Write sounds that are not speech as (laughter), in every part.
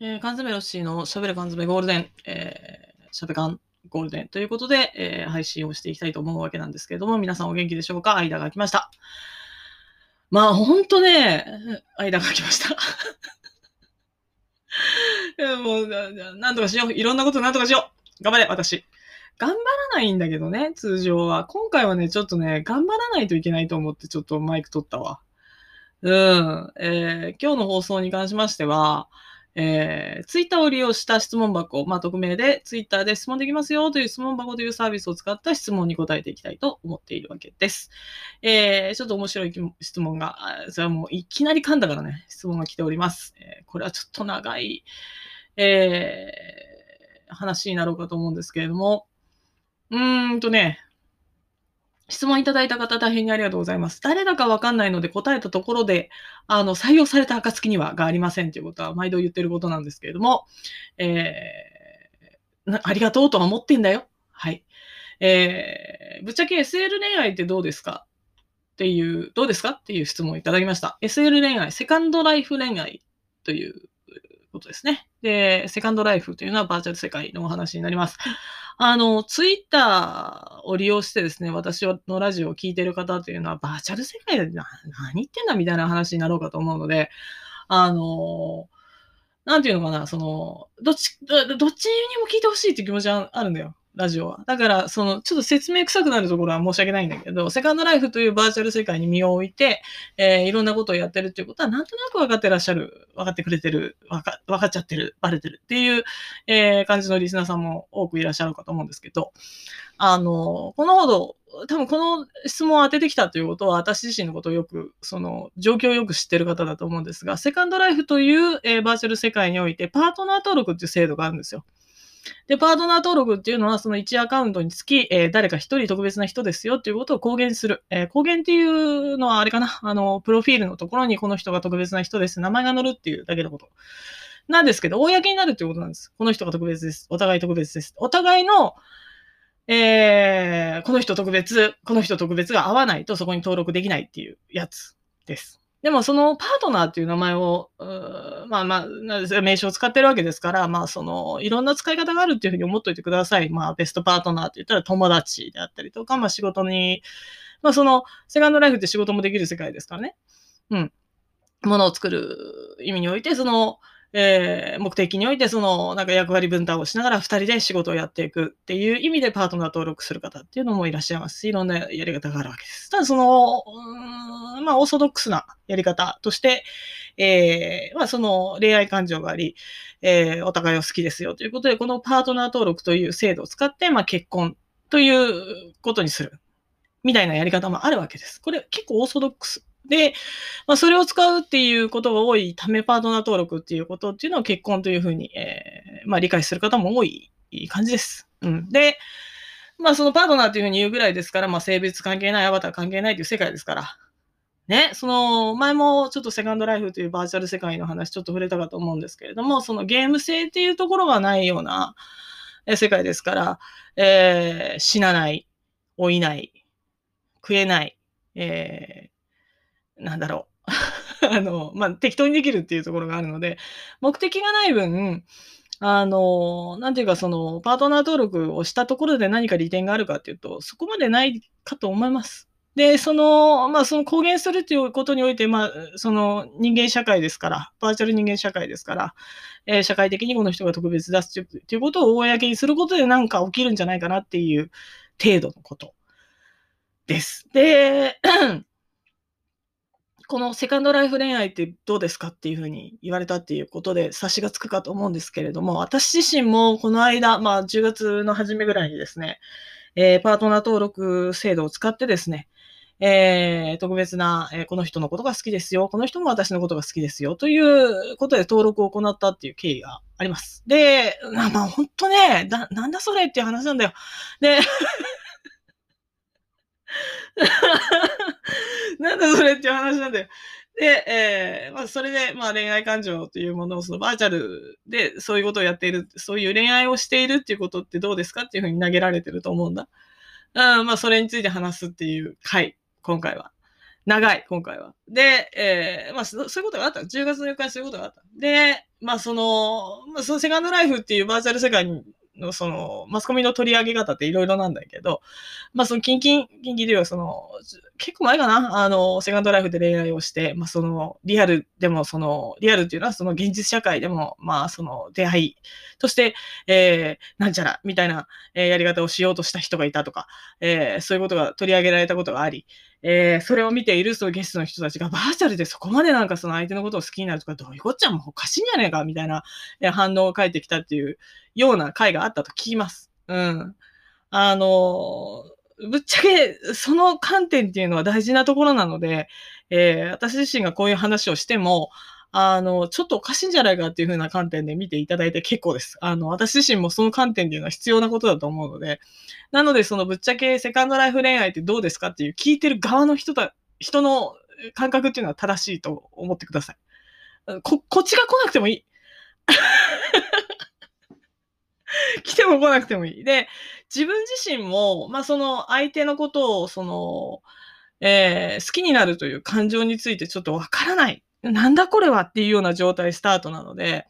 えー、缶詰ロッシーのしゃべる缶詰ゴールデン、えー、しゃべ缶ゴールデンということで、えー、配信をしていきたいと思うわけなんですけれども、皆さんお元気でしょうか？間が来ました。まあ、ほんとね、間が来ました。(laughs) もう、なんとかしよう。いろんなことなんとかしよう。頑張れ、私。頑張らないんだけどね、通常は。今回はね、ちょっとね、頑張らないといけないと思って、ちょっとマイク取ったわ。うん。えー、今日の放送に関しましては、えー、ツイッターを利用した質問箱、まあ、匿名でツイッターで質問できますよという質問箱というサービスを使った質問に答えていきたいと思っているわけです。えー、ちょっと面白い質問が、それはもういきなり噛んだからね、質問が来ております。えー、これはちょっと長い、え、話になろうかと思うんですけれども、うーんとね、質問いただいた方大変にありがとうございます。誰だかわかんないので答えたところで、あの、採用された暁にはがありませんということは毎度言ってることなんですけれども、えー、ありがとうとは思ってんだよ。はい。えー、ぶっちゃけ SL 恋愛ってどうですか？っていう、どうですか？っていう質問をいただきました。SL 恋愛、セカンドライフ恋愛ということですね。で、セカンドライフというのはバーチャル世界のお話になります。あの、ツイッターを利用してですね、私のラジオを聴いてる方というのは、バーチャル世界で何言ってんだみたいな話になろうかと思うので、あの、なんていうのかな、その、どっち、どっちにも聞いてほしいっていう気持ちはあるんだよ。ラジオは。だから、その、ちょっと説明臭くなるところは申し訳ないんだけど、セカンドライフというバーチャル世界に身を置いて、えー、いろんなことをやってるっていうことは、なんとなく分かってらっしゃる、分かってくれてる、分か分かっちゃってる、バレてるっていう、えー、感じのリスナーさんも多くいらっしゃるかと思うんですけど、あの、このほど、多分この質問を当ててきたということは、私自身のことをよく、その、状況をよく知ってる方だと思うんですが、セカンドライフという、えー、バーチャル世界において、パートナー登録っていう制度があるんですよ。で、パートナー登録っていうのは、その1アカウントにつき、えー、誰か1人特別な人ですよっていうことを公言する。えー、公言っていうのはあれかな、(laughs) あの、プロフィールのところにこの人が特別な人です。名前が載るっていうだけのこと。なんですけど、公になるっていうことなんです。この人が特別です。お互い特別です。お互いの、えー、この人特別、この人特別が合わないとそこに登録できないっていうやつです。でもそのパートナーっていう名前を、まあまあ、名称を使ってるわけですから、まあその、いろんな使い方があるっていうふうに思っといてください。まあベストパートナーって言ったら友達であったりとか、まあ仕事に、まあその、セカンドライフって仕事もできる世界ですからね。うん。ものを作る意味において、その、えー、目的において、その、なんか役割分担をしながら二人で仕事をやっていくっていう意味でパートナー登録する方っていうのもいらっしゃいますし、いろんなやり方があるわけです。ただ、その、まあ、オーソドックスなやり方として、えー、まあ、その恋愛感情があり、えー、お互いを好きですよということで、このパートナー登録という制度を使って、まあ、結婚ということにする。みたいなやり方もあるわけです。これ結構オーソドックスで、まあ、それを使うっていうことが多いためパートナー登録っていうことっていうのを結婚というふうに、えー、まあ、理解する方も多い感じです。うん。で、まあそのパートナーというふうに言うぐらいですから、まあ性別関係ない、アバター関係ないという世界ですから。ね、その前もちょっとセカンドライフというバーチャル世界の話ちょっと触れたかと思うんですけれども、そのゲーム性っていうところがないような世界ですから、えー、死なない、老いない、食えない、えなんだろう。(laughs) あの、まあ、適当にできるっていうところがあるので、目的がない分、あの、なんていうか、その、パートナー登録をしたところで何か利点があるかっていうと、そこまでないかと思います。で、その、まあ、その公言するっていうことにおいて、まあ、その人間社会ですから、バーチャル人間社会ですから、えー、社会的にこの人が特別だっていうことを公にすることで何か起きるんじゃないかなっていう程度のことです。で、このセカンドライフ恋愛ってどうですかっていうふうに言われたっていうことで察しがつくかと思うんですけれども、私自身もこの間、まあ10月の初めぐらいにですね、えー、パートナー登録制度を使ってですね、えー、特別な、えー、この人のことが好きですよ、この人も私のことが好きですよ、ということで登録を行ったっていう経緯があります。で、まあ本当ね、な、なんだそれっていう話なんだよ。で、なんだそれっていう話なんだよ。で、えー、まあ、それで、まあ、恋愛感情というものを、そのバーチャルでそういうことをやっている、そういう恋愛をしているっていうことってどうですかっていうふうに投げられてると思うんだ。うん、まあ、それについて話すっていう回、今回は。長い、今回は。で、えー、まあそ、ういうことがあった。10月の4日にそういうことがあった。で、まあ、その、まあ、そのセカンドライフっていうバーチャル世界にの、その、マスコミの取り上げ方っていろいろなんだけど、まあ、その、キンキン、キンキンでは、その、結構前かな？あの、セカンドライフで恋愛をして、まあ、その、リアルでも、その、リアルっていうのは、その現実社会でも、まあ、その、出会いとして、えー、なんちゃら、みたいな、えー、やり方をしようとした人がいたとか、えー、そういうことが取り上げられたことがあり、えー、それを見ているそうゲストの人たちがバーチャルでそこまでなんかその相手のことを好きになるとか、どういうこっちゃもうおかしいんじゃねえかみたいな (laughs) 反応を返ってきたっていうような回があったと聞きます。うん。あのぶっちゃけその観点っていうのは大事なところなので、えー、私自身がこういう話をしても、あの、ちょっとおかしいんじゃないかっていう風な観点で見ていただいて結構です。あの、私自身もその観点っていうのは必要なことだと思うので、なのでそのぶっちゃけセカンドライフ恋愛ってどうですかっていう聞いてる側の人だ、人の感覚っていうのは正しいと思ってください。こ、こっちが来なくてもいい。(laughs) 来ても来なくてもいい。で、自分自身も、まあ、その相手のことを、その、えー、好きになるという感情についてちょっとわからないなんだこれはっていうような状態スタートなので、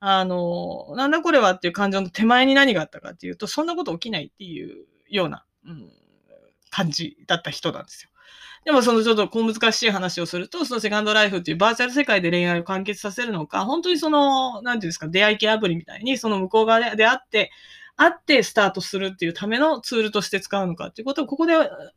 あの、なんだこれはっていう感情の手前に何があったかっていうと、そんなこと起きないっていうような、うん、感じだった人なんですよ。でもそのちょっと小難しい話をすると、そのセカンドライフっていうバーチャル世界で恋愛を完結させるのか、本当にその、なんていうんですか、出会い系アプリみたいに、その向こう側で出会って、あってスタートするっていうためのツールとして使うのかっていうことをここで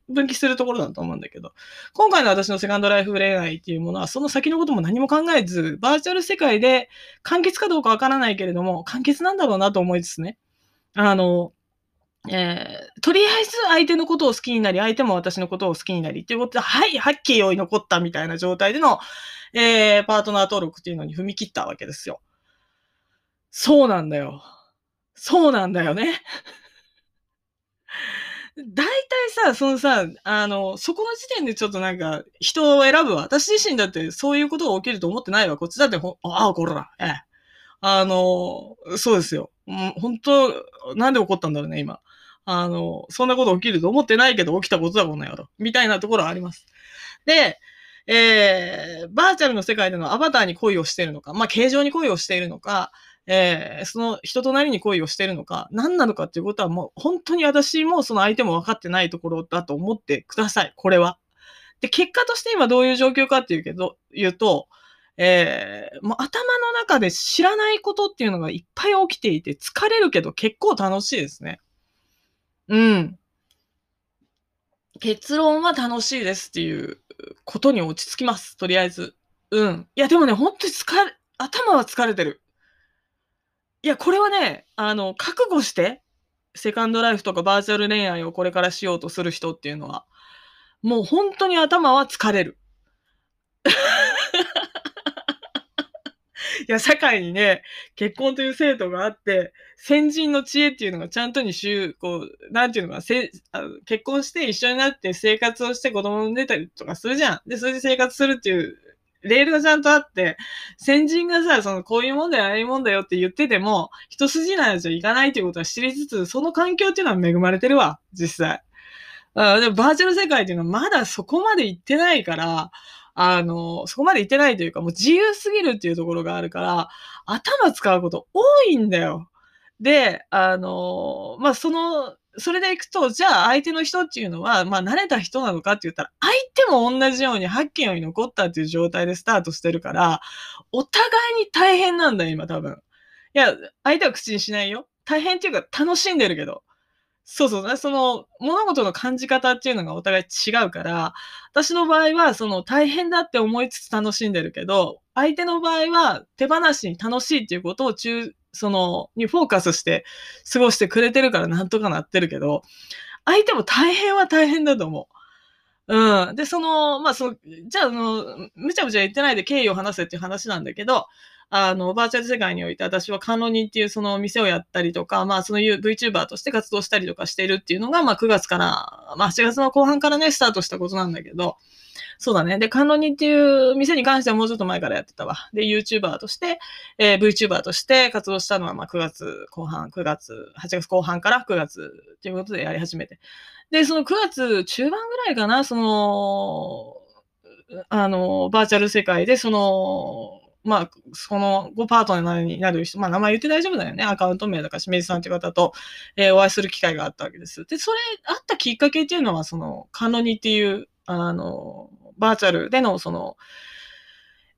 分岐するところだと思うんだけど、今回の私のセカンドライフ恋愛っていうものはその先のことも何も考えず、バーチャル世界で完結かどうかわからないけれども、完結なんだろうなと思いですね。あの、えー、とりあえず相手のことを好きになり、相手も私のことを好きになりっていうことで、はい、はっきり残ったみたいな状態での、えー、パートナー登録っていうのに踏み切ったわけですよ。そうなんだよ。そうなんだよね。大体さ、そのさ、あの、そこの時点でちょっとなんか、人を選ぶわ。私自身だってそういうことが起きると思ってないわ。こっちだってほ、ああ、こら、ええ。あの、そうですよ。本当なんで起こったんだろうね、今。あの、そんなこと起きると思ってないけど起きたことだ、この野郎。みたいなところはあります。で、えー、バーチャルの世界でのアバターに恋をしているのか、まあ、形状に恋をしているのか、えー、その人となりに恋をしてるのか、何なのかっていうことはもう本当に私もその相手も分かってないところだと思ってください。これは。で、結果として今どういう状況かっていうけど、言うと、えー、もう頭の中で知らないことっていうのがいっぱい起きていて疲れるけど結構楽しいですね。うん。結論は楽しいですっていうことに落ち着きます。とりあえず。うん。いや、でもね、本当に疲れ、頭は疲れてる。いや、これはね、あの、覚悟して、セカンドライフとかバーチャル恋愛をこれからしようとする人っていうのは、もう本当に頭は疲れる。(laughs) いや、社会にね、結婚という制度があって、先人の知恵っていうのがちゃんとにしゅこう、なんていうのかせあの結婚して一緒になって生活をして子供を産んでたりとかするじゃん。で、それで生活するっていうレールがちゃんとあって、先人がさ、その、こういうもんだよ、ああいうもんだよって言ってても、一筋縄じゃいかないということは知りつつ、その環境っていうのは恵まれてるわ、実際。あでもバーチャル世界っていうのはまだそこまで行ってないから、あの、そこまで行ってないというか、もう自由すぎるっていうところがあるから、頭使うこと多いんだよ。で、あの、まあ、その、それでいくと、じゃあ相手の人っていうのは、まあ慣れた人なのかって言ったら、相手も同じように8件より残ったっていう状態でスタートしてるから、お互いに大変なんだよ、今多分。いや、相手は口にしないよ。大変っていうか楽しんでるけど。そうそう、その物事の感じ方っていうのがお互い違うから、私の場合はその大変だって思いつつ楽しんでるけど、相手の場合は手放しに楽しいっていうことを中、その、にフォーカスして過ごしてくれてるからなんとかなってるけど、相手も大変は大変だと思う。うん。で、その、まあ、その、じゃあ、あの、むちゃむちゃ言ってないで経緯を話せっていう話なんだけど、あの、バーチャル世界において私はカンロニっていうその店をやったりとか、まあその VTuber として活動したりとかしているっていうのが、まあ9月から、まあ8月の後半からね、スタートしたことなんだけど、そうだね。で、カンロニっていう店に関してはもうちょっと前からやってたわ。で、YouTuber として、えー、VTuber として活動したのは、まあ9月後半、9月、8月後半から9月ということでやり始めて。で、その9月中盤ぐらいかな、その、あの、バーチャル世界で、その、まあ、そのごパートナーになる人、まあ、名前言って大丈夫だよね。アカウント名だから、清水さんという方と、えー、お会いする機会があったわけです。で、それ、あったきっかけっていうのは、その、カノニっていう、あの、バーチャルでの、その、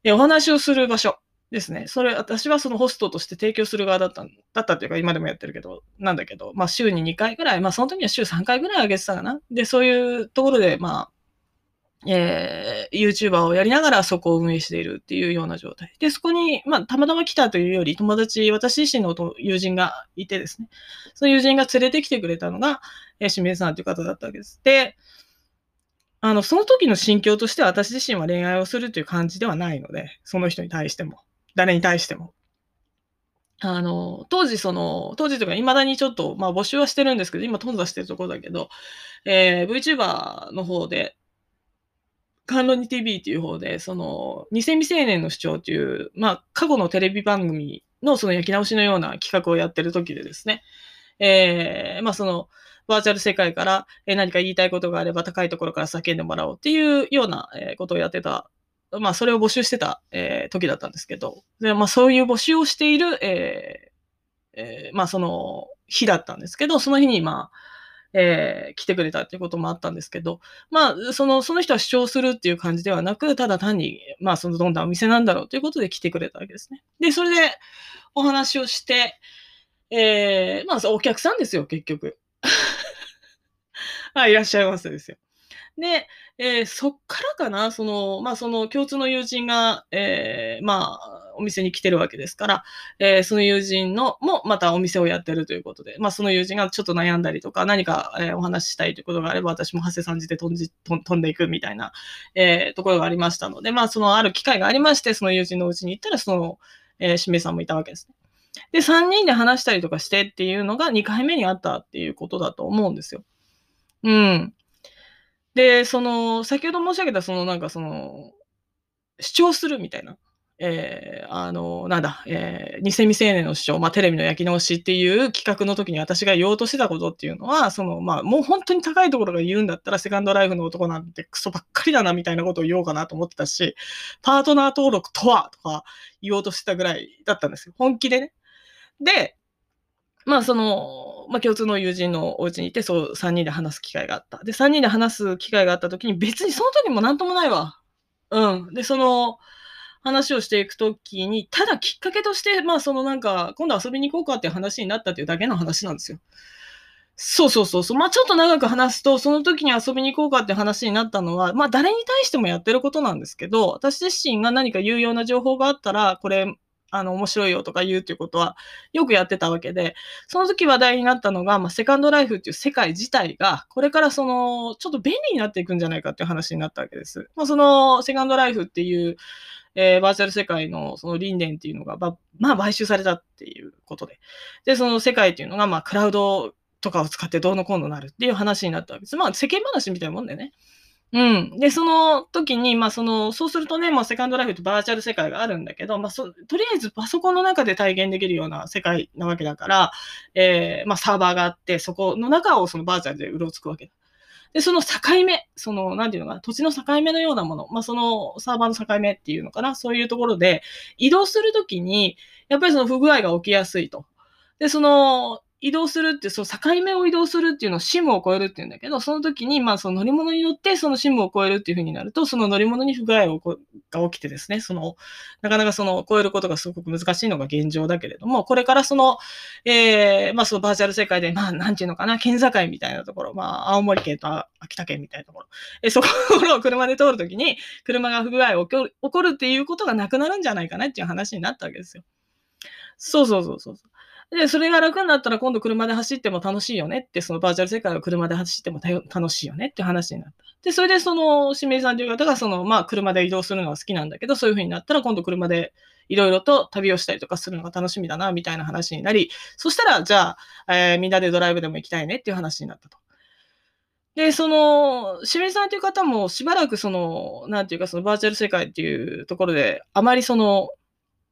えお話をする場所ですね。それ、私はそのホストとして提供する側だった、だったっていうか、今でもやってるけど、なんだけど、まあ、週に2回ぐらい、まあ、その時は週3回ぐらい上げてたかな。で、そういうところで、まあ、えー、YouTuber をやりながらそこを運営しているっていうような状態。で、そこに、まあ、たまたま来たというより、友達、私自身の友人がいてですね、その友人が連れてきてくれたのが、えー、清水さんという方だったわけです。で、あの、その時の心境としては私自身は恋愛をするという感じではないので、その人に対しても、誰に対しても。あの、当時その、当時というか未だにちょっと、まあ募集はしてるんですけど、今頓挫してるところだけど、えー、VTuber の方で、関論に TV っていう方で、その、偽未成年の主張っていう、まあ、過去のテレビ番組のその焼き直しのような企画をやってる時でですね、えー、まあ、その、バーチャル世界から何か言いたいことがあれば高いところから叫んでもらおうっていうようなことをやってた、まあ、それを募集してた、えー、時だったんですけど、でまあ、そういう募集をしている、えーえー、まあ、その日だったんですけど、その日に、まあ、えー、来てくれたっていうこともあったんですけど、まあ、その、その人は主張するっていう感じではなく、ただ単に、まあ、そのどんなお店なんだろうということで来てくれたわけですね。で、それでお話をして、えー、まあ、お客さんですよ、結局。(laughs) あ、いらっしゃいませですよ。で、えー、そっからかな、その、まあ、その共通の友人が、えー、まあ、お店に来てるわけですから、えー、その友人のもまたお店をやってるということで、まあ、その友人がちょっと悩んだりとか、何か、えー、お話ししたいということがあれば、私も長谷さんじて飛んじ飛んでいくみたいな、えー、ところがありましたので、まあ、そのある機会がありまして、その友人のうちに行ったら、その、えー、しめさんもいたわけですね。で、3人で話したりとかしてっていうのが2回目にあったっていうことだと思うんですよ。うん。で、その、先ほど申し上げた、そのなんかその、主張するみたいな。えー、あの、なんだ、えー、偽未成年の主張、まあ、テレビの焼き直しっていう企画の時に私が言おうとしてたことっていうのは、その、まあ、もう本当に高いところが言うんだったら、セカンドライフの男なんてクソばっかりだな、みたいなことを言おうかなと思ってたし、パートナー登録とはとか言おうとしてたぐらいだったんですよ。本気でね。で、まあ、その、まあ、共通の友人のお家にいて、そう、3人で話す機会があった。で、3人で話す機会があった時に、別にその時も何ともないわ。うん。で、その、話をしていくときに、ただきっかけとして、まあそのなんか、今度遊びに行こうかっていう話になったっていうだけの話なんですよ。そうそうそうそう。まあちょっと長く話すと、その時に遊びに行こうかって話になったのは、まあ誰に対してもやってることなんですけど、私自身が何か有用な情報があったら、これあの、面白いよとか言うっていうことはよくやってたわけで、その時話題になったのが、まあ、セカンドライフっていう世界自体が、これからその、ちょっと便利になっていくんじゃないかっていう話になったわけです。まあ、その、セカンドライフっていう、えー、バーチャル世界のその理念っていうのが、ま、ま、買収されたっていうことで。で、その世界っていうのが、まあ、クラウドとかを使ってどうのこうのなるっていう話になったわけです。まあ、世間話みたいなもんでね。うん。で、その時に、まあ、その、そうするとね、まあ、セカンドライフってバーチャル世界があるんだけど、まあ、そ、とりあえずパソコンの中で体現できるような世界なわけだから、えー、まあ、サーバーがあって、そこの中をそのバーチャルでうろつくわけだ。で、その境目、その、なんていうのかな、土地の境目のようなもの、まあ、そのサーバーの境目っていうのかな、そういうところで移動するときに、やっぱりその不具合が起きやすいと。で、その、移動するって、そう、境目を移動するっていうのをシムを超えるっていうんだけど、その時に、まあ、その乗り物に乗ってそのシムを超えるっていう風になると、その乗り物に不具合が起きてですね、その、なかなかその超えることがすごく難しいのが現状だけれども、これからその、えー、まあ、そのバーチャル世界で、まあ、なんていうのかな、県境みたいなところ、まあ、青森県と秋田県みたいなところ、えそこを車で通るときに、車が不具合を起こるっていうことがなくなるんじゃないかなっていう話になったわけですよ。そうそうそうそう。で、それが楽になったら今度車で走っても楽しいよねって、そのバーチャル世界を車で走っても楽しいよねって話になった。で、それでその、清水さんという方がその、まあ車で移動するのが好きなんだけど、そういう風になったら今度車でいろいろと旅をしたりとかするのが楽しみだな、みたいな話になり、そしたら、じゃあ、えー、みんなでドライブでも行きたいねっていう話になったと。で、その、清水さんという方もしばらくその、なんていうかそのバーチャル世界っていうところで、あまりその、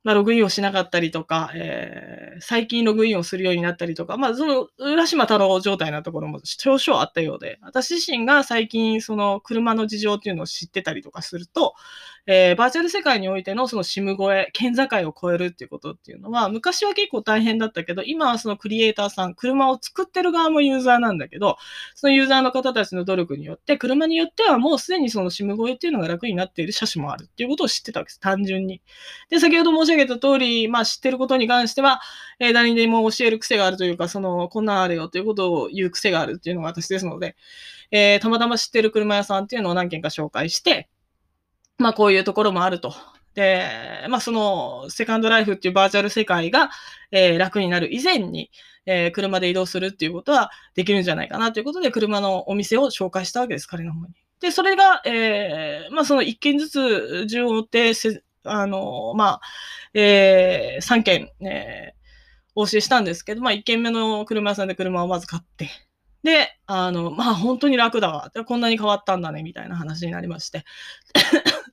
まあ、ログインをしなかったりとか、えー、最近ログインをするようになったりとか、まあ、その、浦島太郎状態なところも少々あったようで、私自身が最近、その、車の事情っていうのを知ってたりとかすると、えー、バーチャル世界においてのその SIM 越え、県境を越えるっていうことっていうのは、昔は結構大変だったけど、今はそのクリエイターさん、車を作ってる側もユーザーなんだけど、そのユーザーの方たちの努力によって、車によってはもうすでにその SIM 越えっていうのが楽になっている車種もあるっていうことを知ってたわけです。単純に。で、先ほど申し上げた通り、まあ知ってることに関しては、えー、誰にでも教える癖があるというか、その、こんなんあるよということを言う癖があるっていうのが私ですので、えー、たまたま知ってる車屋さんっていうのを何件か紹介して、まあこういうところもあると。で、まあそのセカンドライフっていうバーチャル世界が、えー、楽になる以前に、えー、車で移動するっていうことはできるんじゃないかなということで車のお店を紹介したわけです、彼の方に。で、それが、えー、まあその一件ずつ順を追って、あの、まあ、えー、3件、えー、お教えしたんですけど、まあ1件目の車屋さんで車をまず買って、で、あの、まあ本当に楽だわ。こんなに変わったんだね、みたいな話になりまして。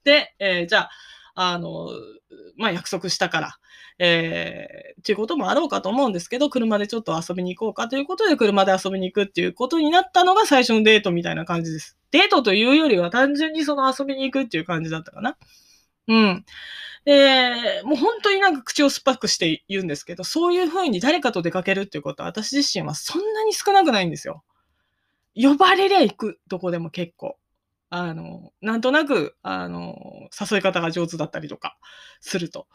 で、えー、じゃあ、あの、まあ、約束したから、えー、っていうこともあろうかと思うんですけど、車でちょっと遊びに行こうかということで、車で遊びに行くっていうことになったのが最初のデートみたいな感じです。デートというよりは単純にその遊びに行くっていう感じだったかな。うん。で、もう本当になんか口を酸っぱくして言うんですけど、そういうふうに誰かと出かけるっていうことは私自身はそんなに少なくないんですよ。呼ばれりゃ行くとこでも結構。あの、なんとなく、あの、誘い方が上手だったりとかすると。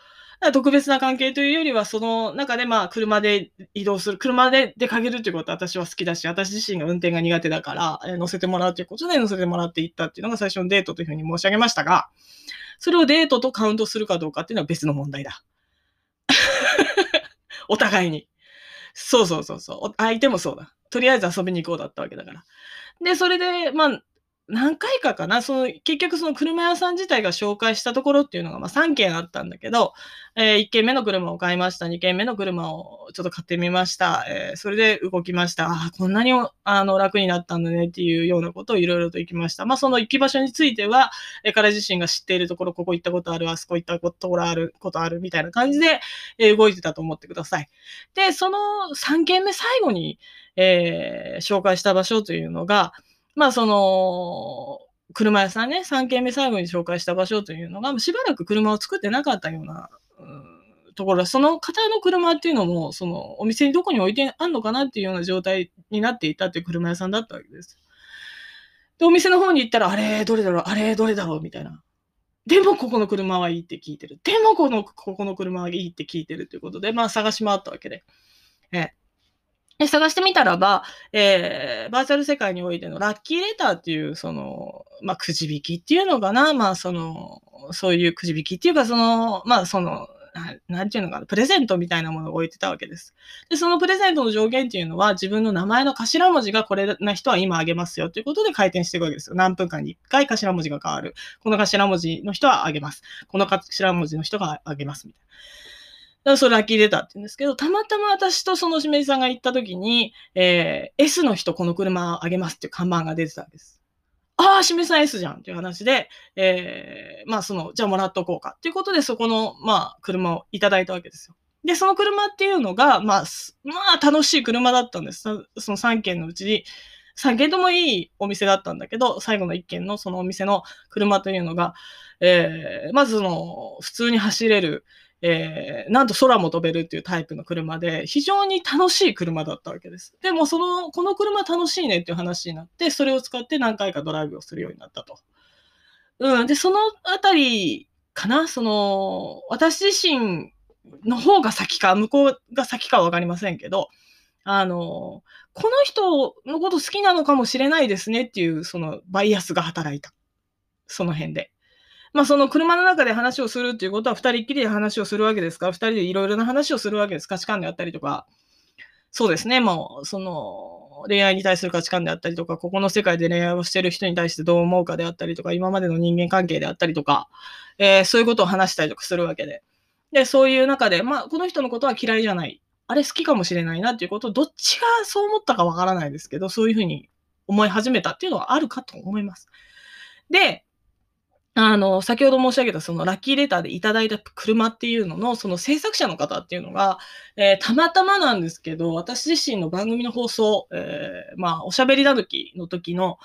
特別な関係というよりは、その中でまあ、車で移動する、車で出かけるということは私は好きだし、私自身が運転が苦手だから、え乗せてもらうということで乗せてもらっていったっていうのが最初のデートというふうに申し上げましたが、それをデートとカウントするかどうかっていうのは別の問題だ。(laughs) お互いに。そうそうそうそう。相手もそうだ。とりあえず遊びに行こうだったわけだから。で、それで、まあ、何回かかな、その、結局その車屋さん自体が紹介したところっていうのが、まあ3件あったんだけど、えー、1件目の車を買いました。2件目の車をちょっと買ってみました。えー、それで動きました。あこんなにあの楽になったんだねっていうようなことをいろいろと行きました。まあその行き場所については、えー、彼自身が知っているところ、ここ行ったことある、あそこ行ったことある、ことあるみたいな感じで、えー、動いてたと思ってください。で、その3件目最後に、えー、紹介した場所というのが、まあその、車屋さんね、3軒目最後に紹介した場所というのが、しばらく車を作ってなかったような、うん、ところその方の車っていうのも、そのお店にどこに置いてあんのかなっていうような状態になっていたっていう車屋さんだったわけです。で、お店の方に行ったら、あれ、どれだろう、あれ、どれだろう、みたいな。でも、ここの車はいいって聞いてる。でも、この、ここの車はいいって聞いてるということで、まあ、探し回ったわけで。えで探してみたらば、えー、バーチャル世界においてのラッキーレターっていう、その、まあ、くじ引きっていうのかな、まあ、その、そういうくじ引きっていうか、その、まあ、その、なんていうのかな、プレゼントみたいなものを置いてたわけです。で、そのプレゼントの上限っていうのは、自分の名前の頭文字がこれな人は今あげますよということで回転していくわけですよ。何分間に1回頭文字が変わる。この頭文字の人はあげます。この頭文字の人があげます。みたいな。だそれラッキー出たって言うんですけど、たまたま私とそのしめじさんが行った時に、えー、S の人この車あげますっていう看板が出てたわけです。ああ、しめじさん S じゃんっていう話で、えー、まあその、じゃあもらっとこうかっていうことで、そこの、まあ、車をいただいたわけですよ。で、その車っていうのが、まあ、まあ楽しい車だったんです。その3件のうちに、3件ともいいお店だったんだけど、最後の1件のそのお店の車というのが、えー、まずその、普通に走れる、えー、なんと空も飛べるっていうタイプの車で、非常に楽しい車だったわけです。でも、その、この車楽しいねっていう話になって、それを使って何回かドライブをするようになったと。うん。で、そのあたりかな、その、私自身の方が先か、向こうが先かわかりませんけど、あの、この人のこと好きなのかもしれないですねっていう、そのバイアスが働いた。その辺で。まあその車の中で話をするっていうことは二人っきりで話をするわけですから、二人でいろいろな話をするわけです。価値観であったりとか、そうですね、もうその恋愛に対する価値観であったりとか、ここの世界で恋愛をしてる人に対してどう思うかであったりとか、今までの人間関係であったりとか、えー、そういうことを話したりとかするわけで。で、そういう中で、まあこの人のことは嫌いじゃない。あれ好きかもしれないなっていうことを、どっちがそう思ったかわからないですけど、そういうふうに思い始めたっていうのはあるかと思います。で、あの、先ほど申し上げたそのラッキーレターでいただいた車っていうのの、その制作者の方っていうのが、えー、たまたまなんですけど、私自身の番組の放送、えー、まあ、おしゃべりだぬきの時の、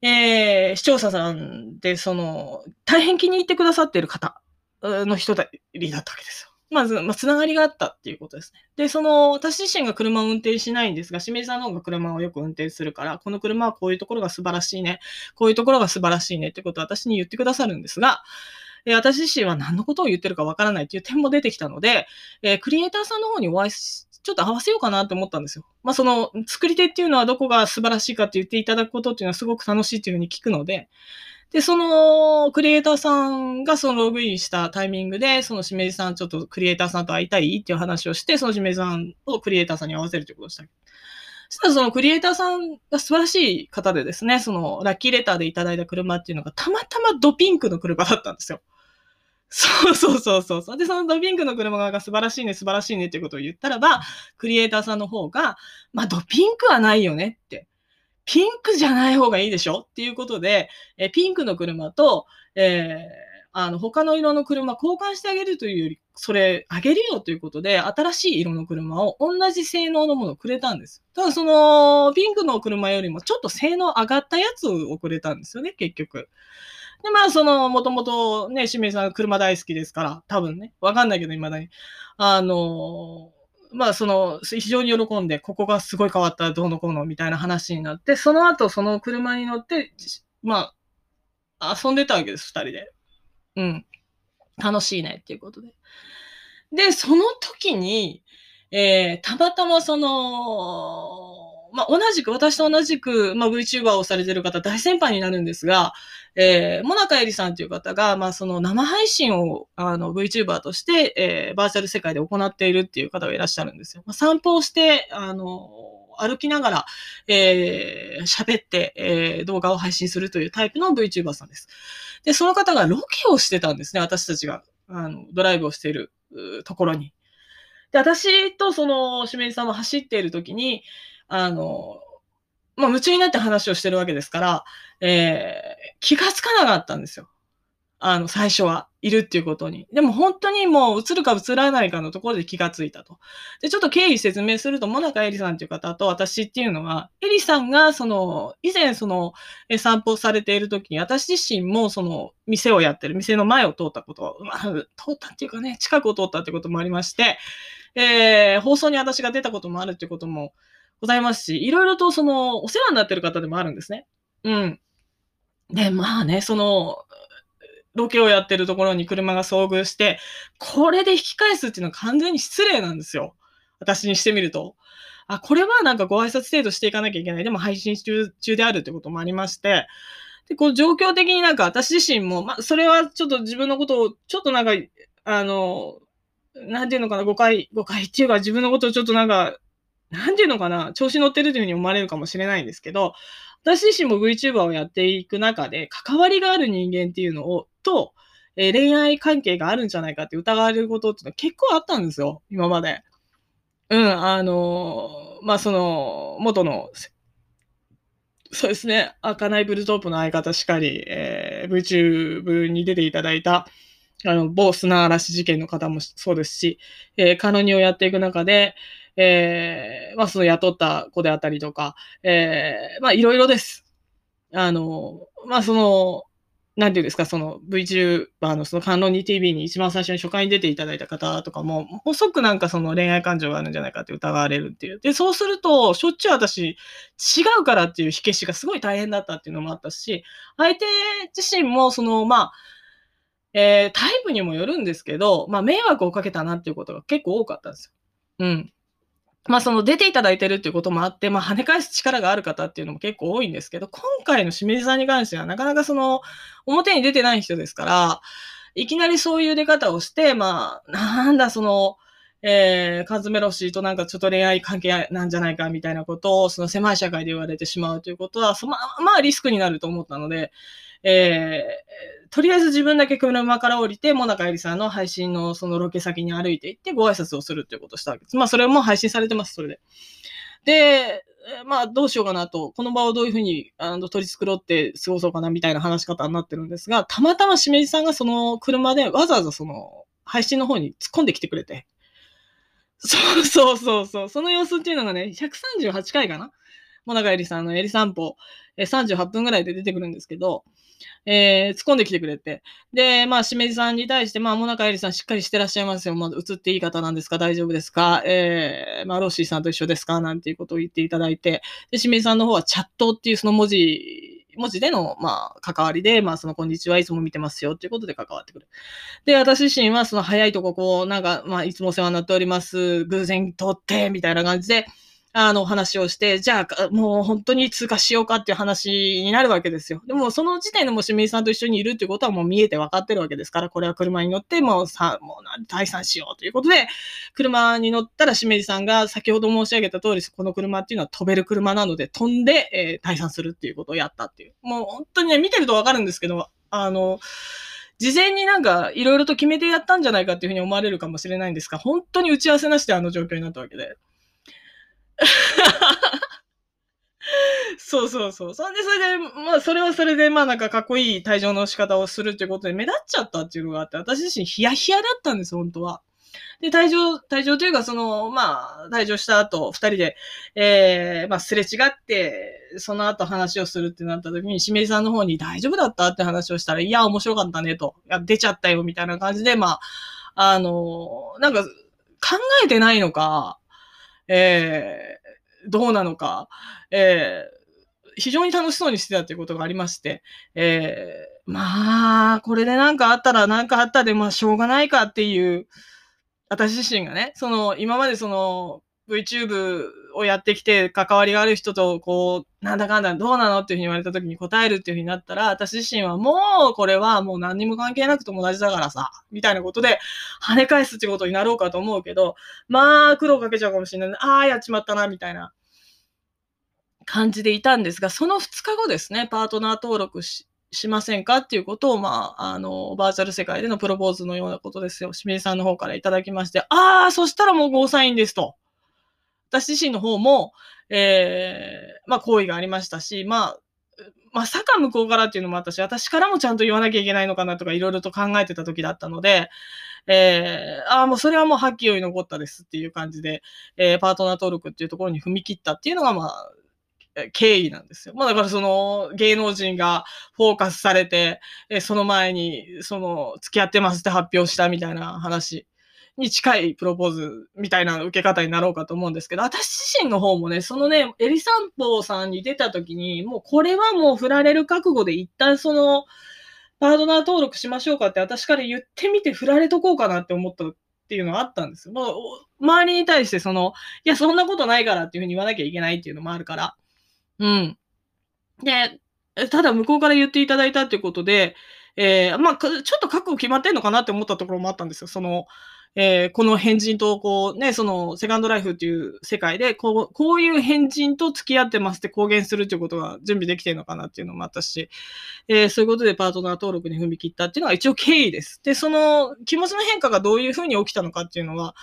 えー、視聴者さんで、その、大変気に入ってくださっている方の人だりだったわけですよ。まず、まあ、つながりがあったっていうことですね。で、その、私自身が車を運転しないんですが、清水さんの方が車をよく運転するから、この車はこういうところが素晴らしいね。こういうところが素晴らしいねってことを私に言ってくださるんですが、え私自身は何のことを言ってるかわからないっていう点も出てきたので、えー、クリエイターさんの方にお会いし、ちょっと合わせようかなと思ったんですよ。まあ、その、作り手っていうのはどこが素晴らしいかって言っていただくことっていうのはすごく楽しいっていうふうに聞くので、で、その、クリエイターさんがそのログインしたタイミングで、そのしめじさん、ちょっとクリエイターさんと会いたいっていう話をして、そのしめじさんをクリエイターさんに合わせるということをした。そしたらそのクリエイターさんが素晴らしい方でですね、そのラッキーレターでいただいた車っていうのがたまたまドピンクの車だったんですよ。そうそうそうそう。で、そのドピンクの車が素晴らしいね、素晴らしいねっていうことを言ったらば、クリエイターさんの方が、まあドピンクはないよねって。ピンクじゃない方がいいでしょ？っていうことで、えピンクの車と、えーあの、他の色の車交換してあげるというより、それあげるよということで、新しい色の車を同じ性能のものをくれたんです。ただその、ピンクの車よりもちょっと性能上がったやつをくれたんですよね、結局。で、まあ、その、もともとね、清水さん車大好きですから、多分ね、わかんないけど、未だに。あのまあ、その、非常に喜んで、ここがすごい変わったら、どうのこうの、みたいな話になって、その後、その車に乗って、まあ、遊んでたわけです、二人で。うん。楽しいね、っていうことで。で、その時に、えー、たまたまその、まあ、同じく、私と同じく、まあ、VTuber をされてる方、大先輩になるんですが、えー、モナカエリさんという方が、まあ、その生配信を、あの、VTuber として、えー、バーチャル世界で行っているっていう方がいらっしゃるんですよ。まあ、散歩をして、あの、歩きながら、えー、喋って、えー、動画を配信するというタイプの VTuber さんです。で、その方がロケをしてたんですね、私たちが、あの、ドライブをしているところに。で、私とその、しめじさんは走っている時に、あの、まあ、夢中になって話をしてるわけですから、えー、気がつかなかったんですよ。あの、最初は、いるっていうことに。でも本当にもう映るか映らないかのところで気がついたと。で、ちょっと経緯説明すると、モナカエリさんという方と私っていうのは、エリさんがその、以前その、え散歩されている時に、私自身もその、店をやってる、店の前を通ったこと、まあ、通ったっていうかね、近くを通ったってこともありまして、えー、放送に私が出たこともあるっていうことも、ございますし、いろいろとその、お世話になってる方でもあるんですね。うん。で、まあね、その、ロケをやってるところに車が遭遇して、これで引き返すっていうのは完全に失礼なんですよ。私にしてみると。あ、これはなんかご挨拶程度していかなきゃいけない。でも配信中中であるってこともありまして、で、こう状況的になんか私自身も、まあ、それはちょっと自分のことを、ちょっとなんか、あの、なんていうのかな、誤解、誤解っていうか自分のことをちょっとなんか、なんていうのかな、調子乗ってるというふうに思われるかもしれないんですけど、私自身も VTuber をやっていく中で、関わりがある人間っていうのを、と、えー、恋愛関係があるんじゃないかって疑われることっていうのは結構あったんですよ、今まで。うん、あのー、まあ、その、元の、そうですね、アカナイブルトープの相方しかり、えー、VTube に出ていただいた、あの、某砂嵐事件の方もそうですし、えー、カノニをやっていく中で、えー、まあ、その雇った子であったりとか、えー、まあ、いろいろです。あの、まあ、その、なんていうんですか、その VTuber のその観論に TV に一番最初に初回に出ていただいた方とかも、も即なんかその恋愛感情があるんじゃないかって疑われるっていう。で、そうすると、しょっちゅう私、違うからっていう火消しがすごい大変だったっていうのもあったし、相手自身もその、まあ、えー、タイプにもよるんですけど、まあ、迷惑をかけたなっていうことが結構多かったんですよ。うん。まあその出ていただいてるっていうこともあって、まあ跳ね返す力がある方っていうのも結構多いんですけど、今回の清水さんに関してはなかなかその表に出てない人ですから、いきなりそういう出方をして、まあ、なんだその、えー、カズメロシーとなんかちょっと恋愛関係なんじゃないかみたいなことを、その狭い社会で言われてしまうということは、まあ、まあリスクになると思ったので、えー、とりあえず自分だけ車から降りて、モナカエリさんの配信のそのロケ先に歩いて行ってご挨拶をするっていうことをしたわけです。まあ、それも配信されてます、それで。で、まあ、どうしようかなと、この場をどういうふうにあの取り繕って過ごそうかなみたいな話し方になってるんですが、たまたましめじさんがその車でわざわざその配信の方に突っ込んできてくれて、そうそうそうそう、その様子っていうのがね、138回かなもなかえりさんのエリ散歩、え38分ぐらいで出てくるんですけど、えー、突っ込んできてくれて。で、まあ、しめじさんに対して、まあ、もなかえりさんしっかりしてらっしゃいますよ。まあ、映っていい方なんですか？大丈夫ですか？えー、まあ、ロッシーさんと一緒ですか？なんていうことを言っていただいて。で、しめじさんの方はチャットっていうその文字、文字での、まあ、関わりで、まあ、その、こんにちはいつも見てますよっていうことで関わってくる。で、私自身は、その、早いとこ、こう、なんか、まあ、いつもお世話になっております。偶然通って、みたいな感じで、あの、話をして、じゃあ、もう本当に通過しようかっていう話になるわけですよ。でも、その時点でもしめいさんと一緒にいるっていうことはもう見えて分かってるわけですから、これは車に乗って、もうさ、もう退散しようということで、車に乗ったらしめじさんが先ほど申し上げた通り、この車っていうのは飛べる車なので、飛んで、えー、退散するっていうことをやったっていう。もう本当にね、見てると分かるんですけど、あの、事前になんかいろいろと決めてやったんじゃないかっていうふうに思われるかもしれないんですが、本当に打ち合わせなしであの状況になったわけで。(laughs) そうそうそう。それで、それで、まあ、それはそれで、まあ、なんかかっこいい退場の仕方をするっていうことで目立っちゃったっていうのがあって、私自身ヒヤヒヤだったんです、本当は。で、退場、退場というか、その、まあ、退場した後、二人で、ええー、まあ、すれ違って、その後話をするってなった時に、しめりさんの方に大丈夫だったって話をしたら、いや、面白かったね、と。いや、出ちゃったよ、みたいな感じで、まあ、あの、なんか、考えてないのか、えー、どうなのか、えー、非常に楽しそうにしてたということがありまして、えー、まあ、これで何かあったら何かあったで、まあ、しょうがないかっていう、私自身がね、その、今までその、VTube をやってきて関わりがある人と、こう、なんだかんだどうなのっていうふうに言われた時に答えるっていうふうになったら、私自身はもうこれはもう何にも関係なく友達だからさ、みたいなことで跳ね返すってことになろうかと思うけど、まあ苦労かけちゃうかもしれない。ああ、やっちまったな、みたいな感じでいたんですが、その2日後ですね、パートナー登録し、しませんかっていうことを、まあ、あの、バーチャル世界でのプロポーズのようなことですよ。しめいさんの方からいただきまして、ああ、そしたらもうゴーサインですと。私自身の方も、えー、まあ、行為がありましたし、まあ、まさか向こうからっていうのもあったし、私からもちゃんと言わなきゃいけないのかなとかいろいろと考えてた時だったので、えー、ああ、もうそれはもうはっきり残ったですっていう感じで、えー、パートナー登録っていうところに踏み切ったっていうのが、まあ、経緯なんですよ。まあだからその芸能人がフォーカスされて、えその前にその付き合ってますって発表したみたいな話に近いプロポーズみたいな受け方になろうかと思うんですけど、私自身の方もね、そのね、エリサンポさんに出た時に、もうこれはもう振られる覚悟で一旦その、パートナー登録しましょうかって私から言ってみて振られとこうかなって思ったっていうのがあったんですよ。もう周りに対してその、いや、そんなことないからっていうふうに言わなきゃいけないっていうのもあるから。うん。で、ただ向こうから言っていただいたっていうことで、えー、まあ、ちょっと覚悟決まってんのかなって思ったところもあったんですよ。その、えー、この変人と、こうね、その、セカンドライフっていう世界で、こう、こういう変人と付き合ってますって公言するっていうことが準備できてるのかなっていうのもあったし、えー、そういうことでパートナー登録に踏み切ったっていうのが一応経緯です。で、その気持ちの変化がどういうふうに起きたのかっていうのは、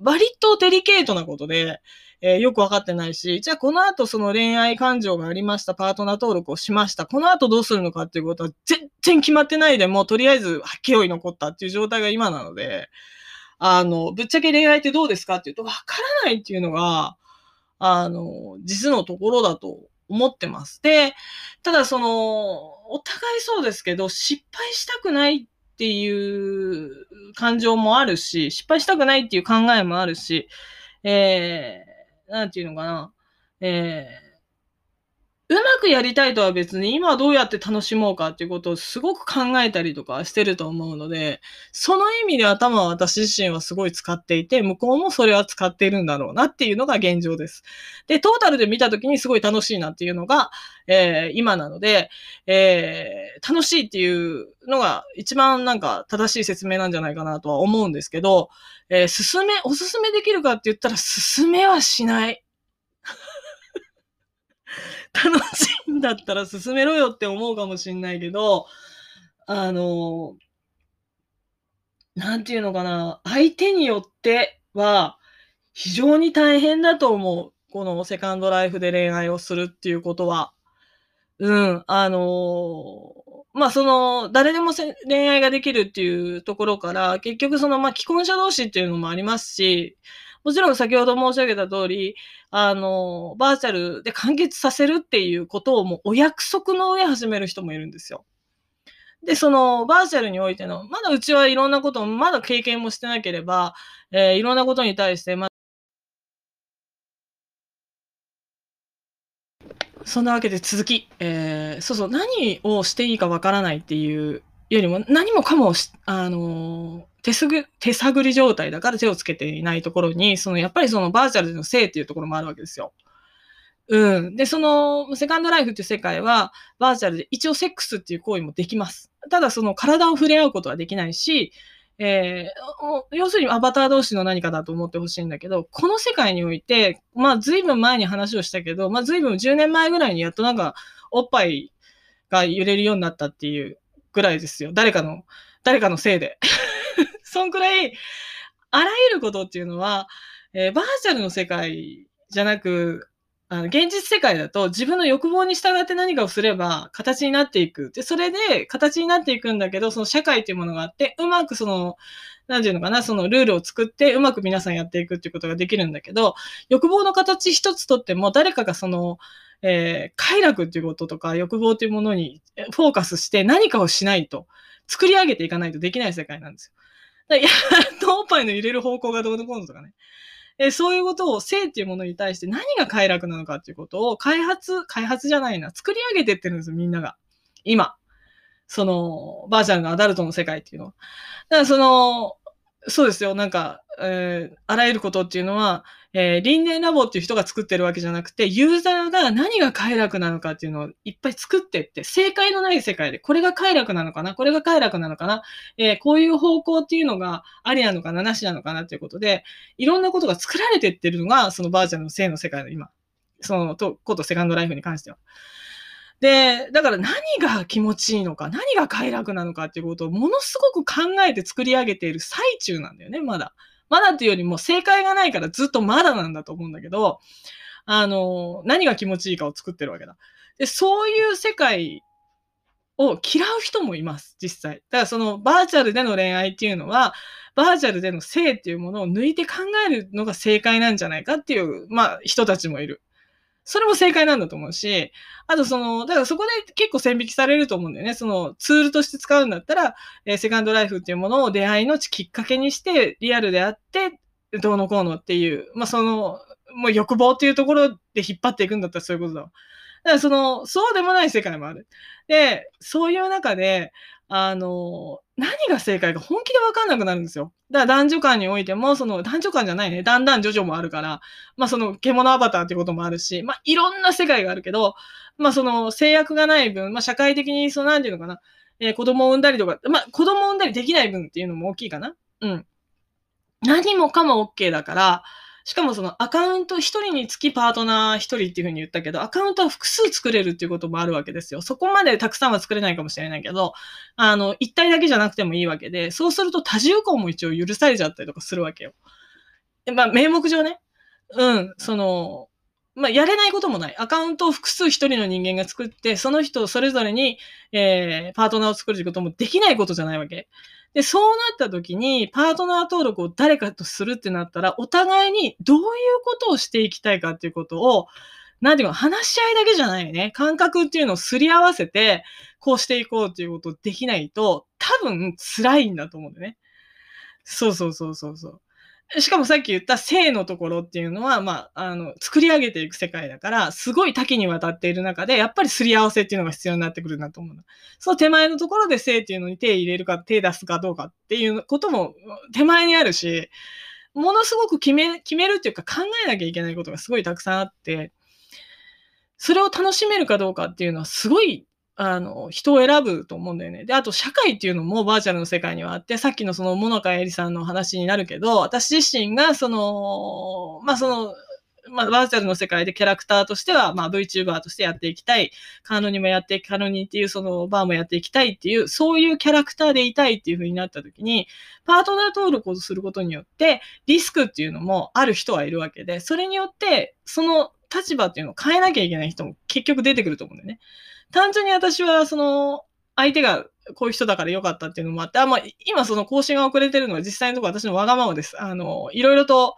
割とデリケートなことで、えー、よくわかってないし、じゃあこの後その恋愛感情がありました、パートナー登録をしました。この後どうするのかっていうことは全然決まってないでも、とりあえず勢い残ったっていう状態が今なので、あの、ぶっちゃけ恋愛ってどうですかっていうと、わからないっていうのが、あの、実のところだと思ってます。で、ただその、お互いそうですけど、失敗したくないっていう感情もあるし、失敗したくないっていう考えもあるし、えー、なんていうのかな、えー、うまくやりたいとは別に今どうやって楽しもうかっていうことをすごく考えたりとかしてると思うので、その意味で頭は私自身はすごい使っていて、向こうもそれは使っているんだろうなっていうのが現状です。で、トータルで見たときにすごい楽しいなっていうのが、えー、今なので、えー、楽しいっていうのが一番なんか正しい説明なんじゃないかなとは思うんですけど、えー、進め、おすすめできるかって言ったら進めはしない。楽しいんだったら進めろよって思うかもしんないけど、あの、なんていうのかな、相手によっては非常に大変だと思う。このセカンドライフで恋愛をするっていうことは。うん、あの、まあその、誰でも恋愛ができるっていうところから、結局その、まあ既婚者同士っていうのもありますし、もちろん先ほど申し上げた通り、あの、バーチャルで完結させるっていうことをもうお約束の上始める人もいるんですよ。で、そのバーチャルにおいての、まだうちはいろんなことをまだ経験もしてなければ、えー、いろんなことに対して、まそんなわけで続き、えー、そうそう、何をしていいかわからないっていうよりも、何もかもあの手すぐ、手探り状態だから手をつけていないところに、その、やっぱりそのバーチャルでの性っていうところもあるわけですよ。うん。で、その、セカンドライフっていう世界は、バーチャルで一応セックスっていう行為もできます。ただ、その体を触れ合うことはできないし、えー、要するにアバター同士の何かだと思ってほしいんだけど、この世界において、まあ、随分前に話をしたけど、まあ、随分10年前ぐらいにやっとなんか、おっぱいが揺れるようになったっていうぐらいですよ。誰かの、誰かのせいで。そんくらい、あらゆることっていうのは、えー、バーチャルの世界じゃなく、あの現実世界だと自分の欲望に従って何かをすれば形になっていく。で、それで形になっていくんだけど、その社会っていうものがあって、うまくその、なんていうのかな、そのルールを作ってうまく皆さんやっていくっていうことができるんだけど、欲望の形一つとっても誰かがその、えー、快楽っていうこととか欲望というものにフォーカスして何かをしないと、作り上げていかないとできない世界なんですよ。いや、おっぱいの入れる方向がどうのこうのとかね。えそういうことを性っていうものに対して何が快楽なのかっていうことを開発、開発じゃないな、作り上げてってるんですよ、みんなが。今。その、バーチャルのアダルトの世界っていうのは。だからその、そうですよ。なんか、えー、あらゆることっていうのは、えー、輪廻ラボっていう人が作ってるわけじゃなくて、ユーザーが何が快楽なのかっていうのをいっぱい作ってって、正解のない世界で、これが快楽なのかな？これが快楽なのかな？えー、こういう方向っていうのがありなのかな？なしなのかなっていうことで、いろんなことが作られてってるのが、そのバーチャルの性の世界の今、そのと、ことセカンドライフに関しては。で、だから何が気持ちいいのか、何が快楽なのかっていうことをものすごく考えて作り上げている最中なんだよね、まだ。まだっていうよりも正解がないからずっとまだなんだと思うんだけど、あの、何が気持ちいいかを作ってるわけだ。で、そういう世界を嫌う人もいます、実際。だからそのバーチャルでの恋愛っていうのは、バーチャルでの性っていうものを抜いて考えるのが正解なんじゃないかっていう、まあ、人たちもいる。それも正解なんだと思うし、あとその、だからそこで結構線引きされると思うんだよね。そのツールとして使うんだったら、えー、セカンドライフっていうものを出会いのきっかけにして、リアルであって、どうのこうのっていう、まあその、もう欲望っていうところで引っ張っていくんだったらそういうことだ。だからその、そうでもない世界もある。で、そういう中で、あの、何が正解か本気でわかんなくなるんですよ。だから男女間においても、その男女間じゃないね、だんだん徐々もあるから、まあその獣アバターってこともあるし、まあいろんな世界があるけど、まあその制約がない分、まあ社会的にそのなんていうのかな、えー、子供を産んだりとか、まあ子供を産んだりできない分っていうのも大きいかな。うん。何もかも OK だから、しかもそのアカウント一人につきパートナー一人っていうふうに言ったけど、アカウントは複数作れるっていうこともあるわけですよ。そこまでたくさんは作れないかもしれないけど、あの、一体だけじゃなくてもいいわけで、そうすると多重婚も一応許されちゃったりとかするわけよ。まあ、名目上ね。うん、その、まあ、やれないこともない。アカウントを複数一人の人間が作って、その人それぞれに、えー、パートナーを作るということもできないことじゃないわけ。で、そうなった時に、パートナー登録を誰かとするってなったら、お互いにどういうことをしていきたいかっていうことを、なんていうか、話し合いだけじゃないよね。感覚っていうのをすり合わせて、こうしていこうっていうことをできないと、多分辛いんだと思うんだよね。そうそうそうそうそう。しかもさっき言った性のところっていうのは、まあ、あの、作り上げていく世界だから、すごい多岐にわたっている中で、やっぱりすり合わせっていうのが必要になってくるなと思うの。その手前のところで性っていうのに手入れるか、手出すかどうかっていうことも手前にあるし、ものすごく決め、決めるっていうか考えなきゃいけないことがすごいたくさんあって、それを楽しめるかどうかっていうのはすごいあの、人を選ぶと思うんだよね。で、あと社会っていうのもバーチャルの世界にはあって、さっきのその、モノカエリさんの話になるけど、私自身がその、まあその、まあ、バーチャルの世界でキャラクターとしては、まあ、VTuber としてやっていきたい。カーノにもやって、カーノニっていうそのバーもやっていきたいっていう、そういうキャラクターでいたいっていう風になった時に、パートナー登録をすることによって、リスクっていうのもある人はいるわけで、それによって、その立場っていうのを変えなきゃいけない人も結局出てくると思うんだよね。単純に私は、その、相手がこういう人だから良かったっていうのもあって、あ、まあ、今その更新が遅れてるのは実際のところ私のわがままです。あの、いろいろと、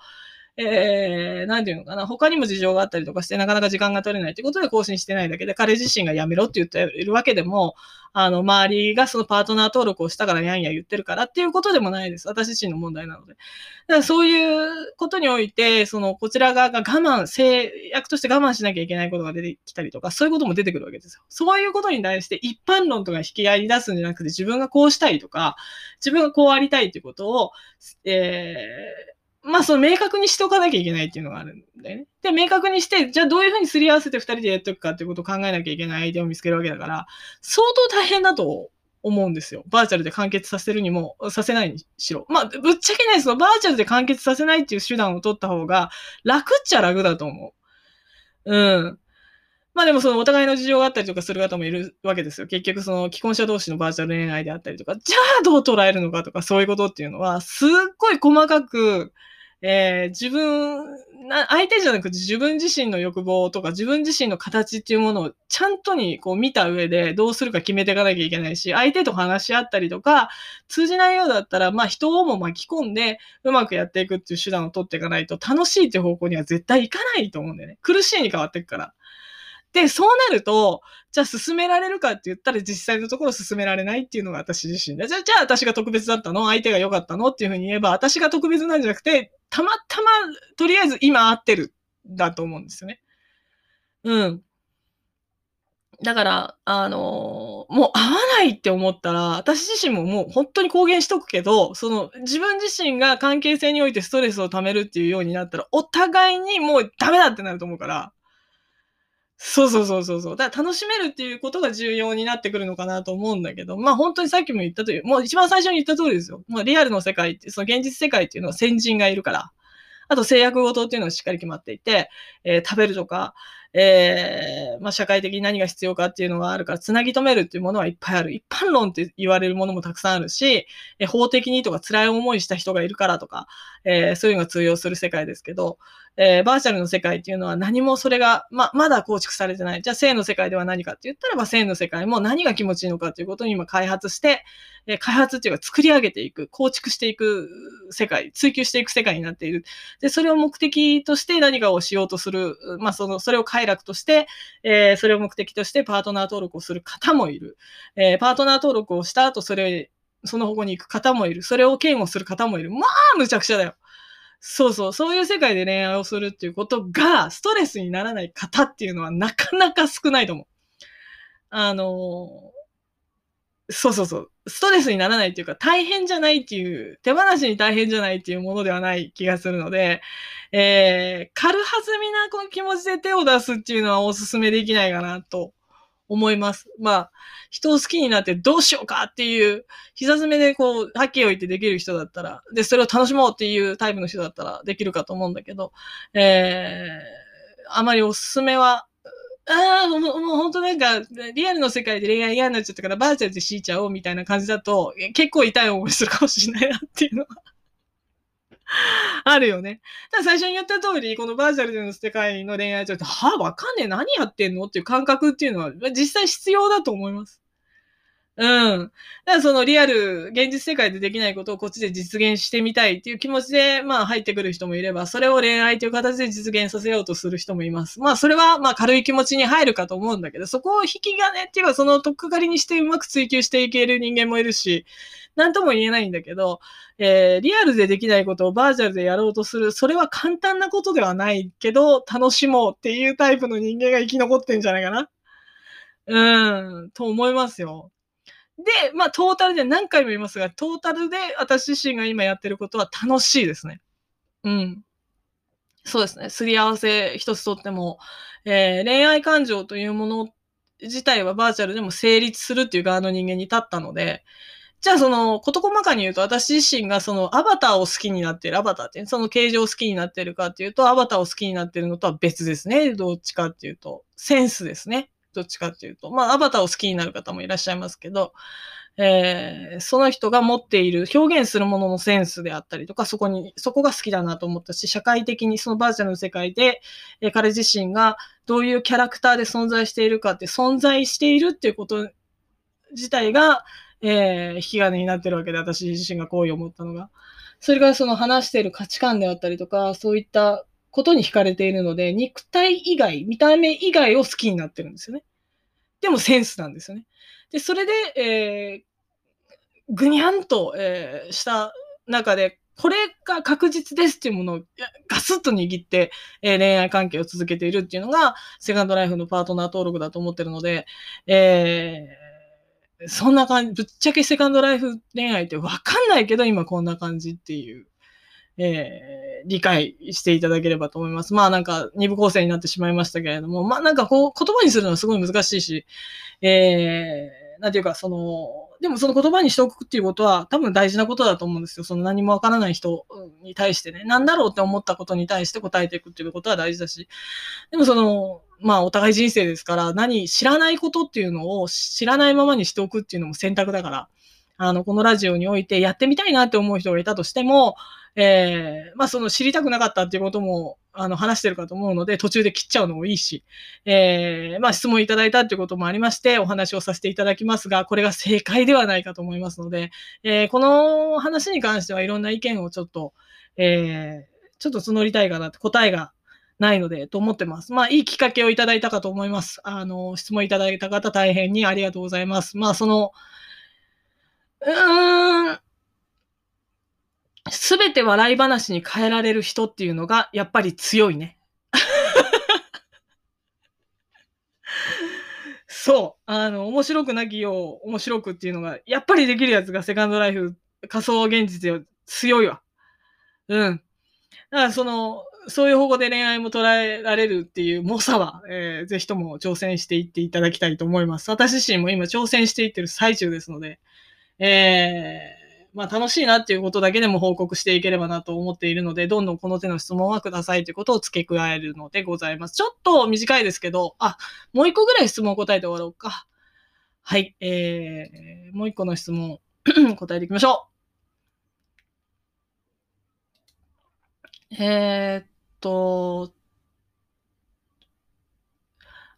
えー、なんていうのかな、他にも事情があったりとかして、なかなか時間が取れないということで更新してないだけで、彼自身が辞めろって言っているわけでも、あの、周りがそのパートナー登録をしたからやんや言ってるからっていうことでもないです。私自身の問題なので。だからそういうことにおいて、その、こちら側が我慢、制約として我慢しなきゃいけないことが出てきたりとか、そういうことも出てくるわけですよ。そういうことに対して一般論とか引き合いに出すんじゃなくて、自分がこうしたいとか、自分がこうありたいっていうことを、えー、まあ、その明確にしておかなきゃいけないっていうのがあるんだよね。で、明確にして、じゃあどういうふうにすり合わせて二人でやっていくかっていうことを考えなきゃいけない相手を見つけるわけだから、相当大変だと思うんですよ。バーチャルで完結させるにも、させないにしろ。まあ、ぶっちゃけないそのバーチャルで完結させないっていう手段を取った方が楽っちゃ楽だと思う。うん。まあでもそのお互いの事情があったりとかする方もいるわけですよ。結局その既婚者同士のバーチャル恋愛であったりとか、じゃあどう捉えるのかとかそういうことっていうのは、すっごい細かくえー、自分な、相手じゃなくて自分自身の欲望とか自分自身の形っていうものをちゃんとにこう見た上でどうするか決めていかなきゃいけないし、相手と話し合ったりとか、通じないようだったら、まあ人をも巻き込んでうまくやっていくっていう手段を取っていかないと楽しいって方向には絶対いかないと思うんだよね。苦しいに変わっていくから。で、そうなると、じゃあ進められるかって言ったら実際のところ進められないっていうのが私自身で。じゃあ、じゃあ私が特別だったの？相手が良かったの？っていうふうに言えば、私が特別なんじゃなくて、たまたま、とりあえず今合ってる、だと思うんですよね。うん。だから、あのー、もう合わないって思ったら、私自身ももう本当に公言しとくけど、その自分自身が関係性においてストレスを溜めるっていうようになったら、お互いにもうダメだってなると思うから、そうそうそうそう。だから楽しめるっていうことが重要になってくるのかなと思うんだけど、まあ本当にさっきも言ったとおり、もう一番最初に言った通りですよ。もうリアルの世界って、その現実世界っていうのは先人がいるから。あと制約ごとっていうのはしっかり決まっていて、えー、食べるとか、えー、まあ、社会的に何が必要かっていうのがあるから、つなぎ止めるっていうものはいっぱいある。一般論って言われるものもたくさんあるし、えー、法的にとか辛い思いした人がいるからとか、えー、そういうのが通用する世界ですけど、えー、バーチャルの世界っていうのは何もそれが、ま、まだ構築されてない。じゃあ性の世界では何かって言ったらば性の世界も何が気持ちいいのかっていうことに今開発して、えー、開発っていうか作り上げていく、構築していく世界、追求していく世界になっている。で、それを目的として何かをしようとする、まあ、その、それを快楽として、えー、それを目的としてパートナー登録をする方もいる。えー、パートナー登録をした後、それ、その方向に行く方もいる。それを嫌悪する方もいる。まあ、むちゃくちゃだよ。そうそう、そういう世界で恋愛をするっていうことが、ストレスにならない方っていうのはなかなか少ないと思う。あのそうそうそう。ストレスにならないっていうか、大変じゃないっていう、手放しに大変じゃないっていうものではない気がするので、えー、軽はずみなこの気持ちで手を出すっていうのはお勧めできないかなと思います。まあ、人を好きになってどうしようかっていう、膝詰めでこう、はっきり置いてできる人だったら、で、それを楽しもうっていうタイプの人だったらできるかと思うんだけど、えー、あまりおすすめは、ああ、もう、もう本当なんか、リアルの世界で恋愛嫌になっちゃったからバーチャルで敷いちゃおうみたいな感じだと、結構痛い思いするかもしれないなっていうのは (laughs) あるよね。だ最初に言った通り、このバーチャルでの世界の恋愛ちょっと、はあ、わかんねえ、何やってんの？っていう感覚っていうのは、実際必要だと思います。うん。だからそのリアル、現実世界でできないことをこっちで実現してみたいっていう気持ちで、まあ入ってくる人もいれば、それを恋愛という形で実現させようとする人もいます。まあそれはまあ軽い気持ちに入るかと思うんだけど、そこを引き金っていうかそのとっかかりにしてうまく追求していける人間もいるし、なんとも言えないんだけど、えー、リアルでできないことをバーチャルでやろうとする、それは簡単なことではないけど、楽しもうっていうタイプの人間が生き残ってんじゃないかな。うん、と思いますよ。で、まあ、トータルで何回も言いますが、トータルで私自身が今やってることは楽しいですね。うん。そうですね。すり合わせ一つとっても、えー、恋愛感情というもの自体はバーチャルでも成立するっていう側の人間に立ったので、じゃあその、こと細かに言うと、私自身がそのアバターを好きになってる、アバターって、その形状を好きになってるかっていうと、アバターを好きになってるのとは別ですね。どっちかっていうと、センスですね。どっちかっていうと。まあ、アバターを好きになる方もいらっしゃいますけど、えー、その人が持っている表現するもののセンスであったりとか、そこに、そこが好きだなと思ったし、社会的にそのバーチャルの世界で、えー、彼自身がどういうキャラクターで存在しているかって、存在しているっていうこと自体が、えー、引き金になってるわけで、私自身が好意を持ったのが。それがその話している価値観であったりとか、そういったことに惹かれているので、肉体以外、見た目以外を好きになってるんですよね。でもセンスなんですよね。で、それで、えー、ぐにゃんと、えー、した中で、これが確実ですっていうものをガスッと握って、えー、恋愛関係を続けているっていうのが、セカンドライフのパートナー登録だと思ってるので、えーそんな感じ、ぶっちゃけセカンドライフ恋愛ってわかんないけど、今こんな感じっていう、えー、理解していただければと思います。まあなんか二部構成になってしまいましたけれども、まあなんかこう言葉にするのはすごい難しいし、えー、なんていうかその、でもその言葉にしておくっていうことは多分大事なことだと思うんですよ。その何もわからない人に対してね、なんだろうって思ったことに対して答えていくっていうことは大事だし、でもその、まあお互い人生ですから、何、知らないことっていうのを知らないままにしておくっていうのも選択だから、あの、このラジオにおいてやってみたいなって思う人がいたとしても、えー、まあその知りたくなかったっていうことも、あの、話してるかと思うので、途中で切っちゃうのもいいし、えー、まあ質問いただいたっていうこともありまして、お話をさせていただきますが、これが正解ではないかと思いますので、えー、この話に関してはいろんな意見をちょっと、えー、ちょっと募りたいかなって、答えがないので、と思ってます。まあ、いいきっかけをいただいたかと思います。あの、質問いただいた方大変にありがとうございます。まあ、その、うーん、すべて笑い話に変えられる人っていうのが、やっぱり強いね。(laughs) そう。あの、面白くなきよう、面白くっていうのが、やっぱりできるやつがセカンドライフ、仮想現実で強いわ。うん。だからその、そういう方向で恋愛も捉えられるっていう猛者は、えー、ぜひとも挑戦していっていただきたいと思います。私自身も今挑戦していってる最中ですので、えー、まあ楽しいなっていうことだけでも報告していければなと思っているので、どんどんこの手の質問はくださいということを付け加えるのでございます。ちょっと短いですけど、あ、もう一個ぐらい質問を答えて終わろうか。はい、えー、もう一個の質問 (clears throat) 答えていきましょう。えー、っと、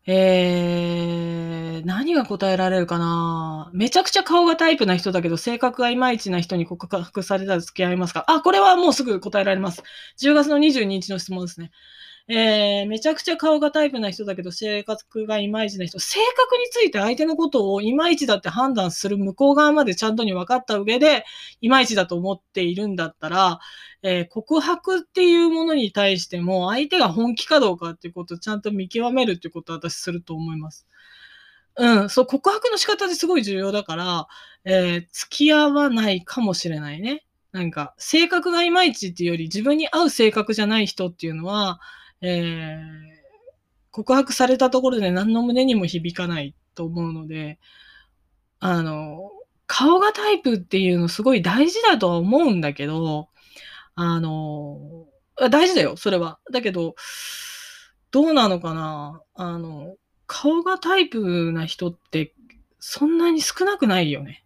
えー、何が答えられるかな？めちゃくちゃ顔がタイプな人だけど、性格がいまいちな人に告白されたら付き合いますか？あ、これはもうすぐ答えられます。10月の22日の質問ですね。えー、めちゃくちゃ顔がタイプな人だけど、性格がいまいちな人。性格について相手のことをいまいちだって判断する向こう側までちゃんとに分かった上で、いまいちだと思っているんだったら、えー、告白っていうものに対しても、相手が本気かどうかっていうことをちゃんと見極めるっていうことを私すると思います。うん、そう、告白の仕方ですごい重要だから、えー、付き合わないかもしれないね。なんか、性格がいまいちっていうより、自分に合う性格じゃない人っていうのは、えー、告白されたところで何の胸にも響かないと思うので、あの、顔がタイプっていうのすごい大事だとは思うんだけど、あの、大事だよ、それは。だけど、どうなのかな？あの、顔がタイプな人ってそんなに少なくないよね。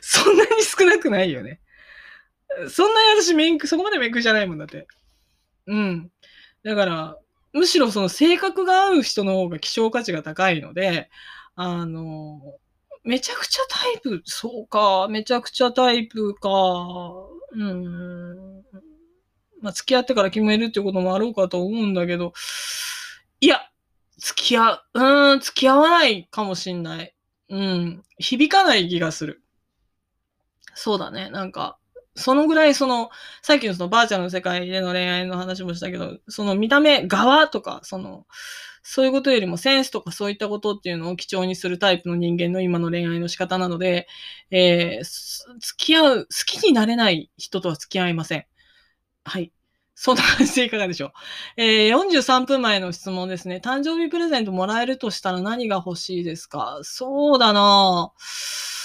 そんなに少なくないよね。(laughs) そんなに私メイク、そこまでメイクじゃないもんだって。うん。だから、むしろその性格が合う人の方が希少価値が高いので、あの、めちゃくちゃタイプ、そうか、めちゃくちゃタイプか、うん。まあ、付き合ってから決めるってこともあろうかと思うんだけど、いや、付き合う、うん、付き合わないかもしんない。うん、響かない気がする。そうだね、なんか、そのぐらいその、さっきのそのバーチャルの世界での恋愛の話もしたけど、その見た目側とか、その、そういうことよりもセンスとかそういったことっていうのを基調にするタイプの人間の今の恋愛の仕方なので、えー、付き合う、好きになれない人とは付き合いません。はい。そんな感じでいかがでしょう。えー、43分前の質問ですね。誕生日プレゼントもらえるとしたら何が欲しいですか？そうだなぁ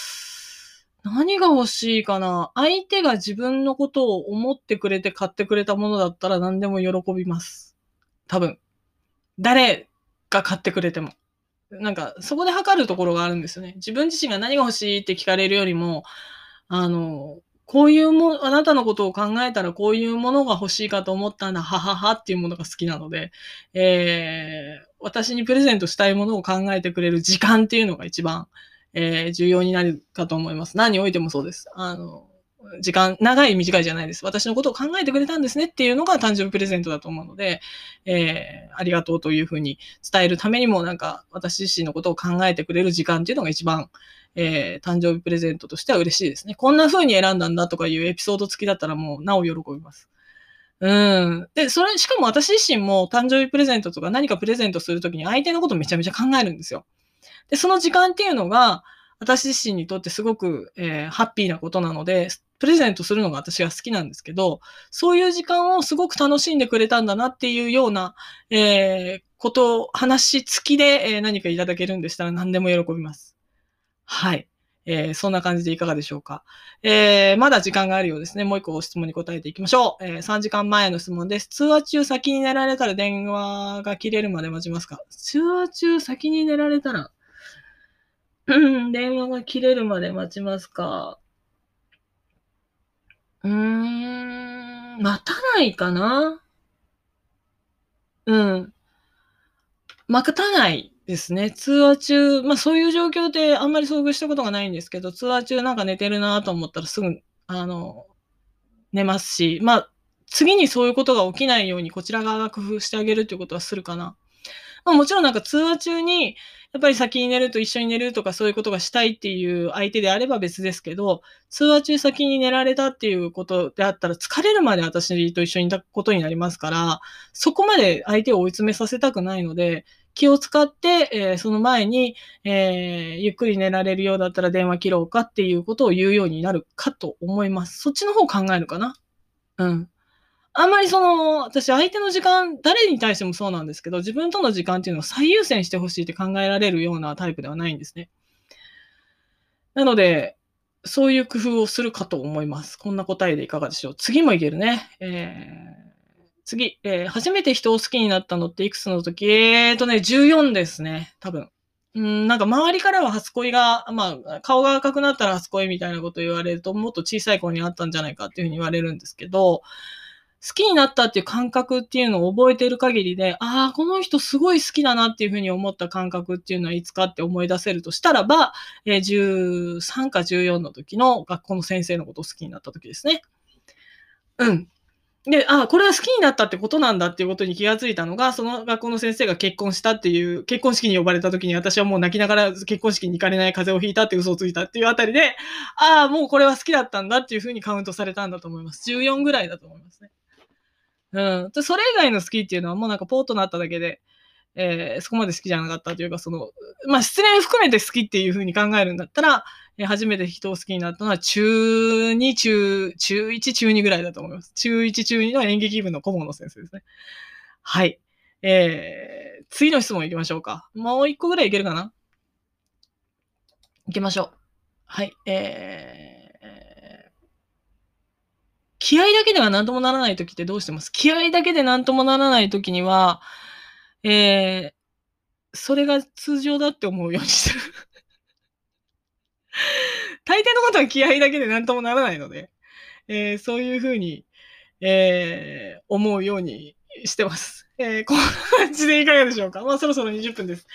何が欲しいかな？相手が自分のことを思ってくれて買ってくれたものだったら何でも喜びます。多分。誰が買ってくれても。なんか、そこで測るところがあるんですよね。自分自身が何が欲しいって聞かれるよりも、あの、こういうも、あなたのことを考えたらこういうものが欲しいかと思ったんだ、はははっていうものが好きなので、えー、私にプレゼントしたいものを考えてくれる時間っていうのが一番、えー、重要になるかと思います。何においてもそうです。あの、時間、長い短いじゃないです。私のことを考えてくれたんですねっていうのが誕生日プレゼントだと思うので、えー、ありがとうというふうに伝えるためにも、なんか私自身のことを考えてくれる時間っていうのが一番、えー、誕生日プレゼントとしては嬉しいですね。こんな風に選んだんだとかいうエピソード付きだったらもうなお喜びます。うん。で、それ、しかも私自身も誕生日プレゼントとか何かプレゼントするときに相手のことめちゃめちゃ考えるんですよ。で、その時間っていうのが、私自身にとってすごく、えー、ハッピーなことなので、プレゼントするのが私が好きなんですけど、そういう時間をすごく楽しんでくれたんだなっていうような、えー、ことを、話付きで、えー、何かいただけるんでしたら何でも喜びます。はい。えー、そんな感じでいかがでしょうか。えー、まだ時間があるようですね。もう一個質問に答えていきましょう。えー、3時間前の質問です。通話中先に寝られたら電話が切れるまで待ちますか？通話中先に寝られたらうん、電話が切れるまで待ちますか？うーん、待たないかな？うん。待たないですね。通話中、まあそういう状況であんまり遭遇したことがないんですけど、通話中なんか寝てるなと思ったらすぐ、あの、寝ますし、まあ次にそういうことが起きないようにこちら側が工夫してあげるということはするかな。まあもちろんなんか通話中に、やっぱり先に寝ると一緒に寝るとかそういうことがしたいっていう相手であれば別ですけど、通話中先に寝られたっていうことであったら疲れるまで私と一緒にいたことになりますから、そこまで相手を追い詰めさせたくないので、気を使って、えー、その前に、えー、ゆっくり寝られるようだったら電話切ろうかっていうことを言うようになるかと思います。そっちの方考えるかな。うん。あんまりその、私相手の時間、誰に対してもそうなんですけど、自分との時間っていうのを最優先してほしいって考えられるようなタイプではないんですね。なので、そういう工夫をするかと思います。こんな答えでいかがでしょう。次もいけるね。えー、次、えー、初めて人を好きになったのっていくつの時？えーとね、14ですね。多分。うん、なんか周りからは初恋が、まあ、顔が赤くなったら初恋みたいなこと言われると、もっと小さい頃にあったんじゃないかっていうふうに言われるんですけど、好きになったっていう感覚っていうのを覚えてる限りで、ああ、この人すごい好きだなっていうふうに思った感覚っていうのはいつかって思い出せるとしたらば、えー、13か14の時の学校の先生のことを好きになった時ですね。うん。で、あ、これは好きになったってことなんだっていうことに気がついたのが、その学校の先生が結婚したっていう、結婚式に呼ばれた時に私はもう泣きながら結婚式に行かれない風邪をひいたって嘘をついたっていうあたりで、ああ、もうこれは好きだったんだっていうふうにカウントされたんだと思います。14ぐらいだと思いますね。うん。それ以外の好きっていうのはもうなんかポーとなっただけで、えー、そこまで好きじゃなかったというか、その、まあ、失恋含めて好きっていうふうに考えるんだったら、えー、初めて人を好きになったのは中2、中、中1、中2ぐらいだと思います。中1、中2の演劇部の顧問の先生ですね。はい。えー、次の質問行きましょうか。もう一個ぐらいいけるかな？行きましょう。はい。えー、気合だけでは何ともならない時ってどうしてます？気合だけで何ともならない時には、えー、それが通常だって思うようにしてる (laughs) 大抵のことは気合だけで何ともならないので、えー、そういうふうに、えー、思うようにしてます。えー、こんな感じでいかがでしょうかまあそろそろ20分です。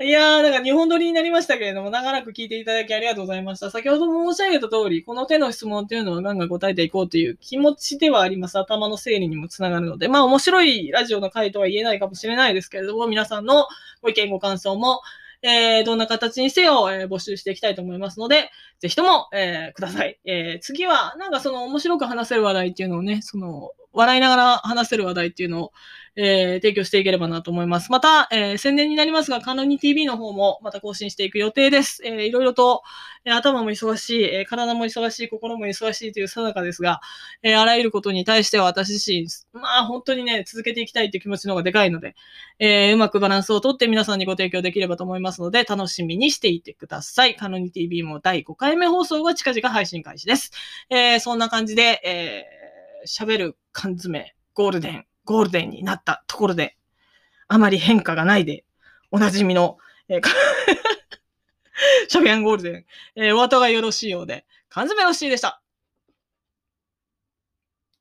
いやー、なんか日本撮りになりましたけれども、長らく聞いていただきありがとうございました。先ほども申し上げた通り、この手の質問っていうのはガンガン答えていこうという気持ちではあります。頭の整理にもつながるので、まあ面白いラジオの回とは言えないかもしれないですけれども、皆さんのご意見ご感想も、えー、どんな形にせよ、えー、募集していきたいと思いますので、ぜひとも、えー、ください。えー、次は、なんかその面白く話せる話題っていうのをね、その、笑いながら話せる話題っていうのを、えー、提供していければなと思います。また、えー、宣伝になりますが、カノニ TV の方もまた更新していく予定です。えー、いろいろと、えー、頭も忙しい、えー、体も忙しい、心も忙しいというさなかですが、えー、あらゆることに対しては私自身、まあ本当にね、続けていきたいっていう気持ちの方がでかいので、えー、うまくバランスをとって皆さんにご提供できればと思いますので、楽しみにしていてください。カノニ TV も第5回目放送が近々配信開始です。えー、そんな感じで、えー、喋る缶詰、ゴールデン、ゴールデンになったところで、あまり変化がないで、おなじみの、えー、(laughs) シャビアンゴールデン、えー、お後がよろしいようで、缶詰の C でした。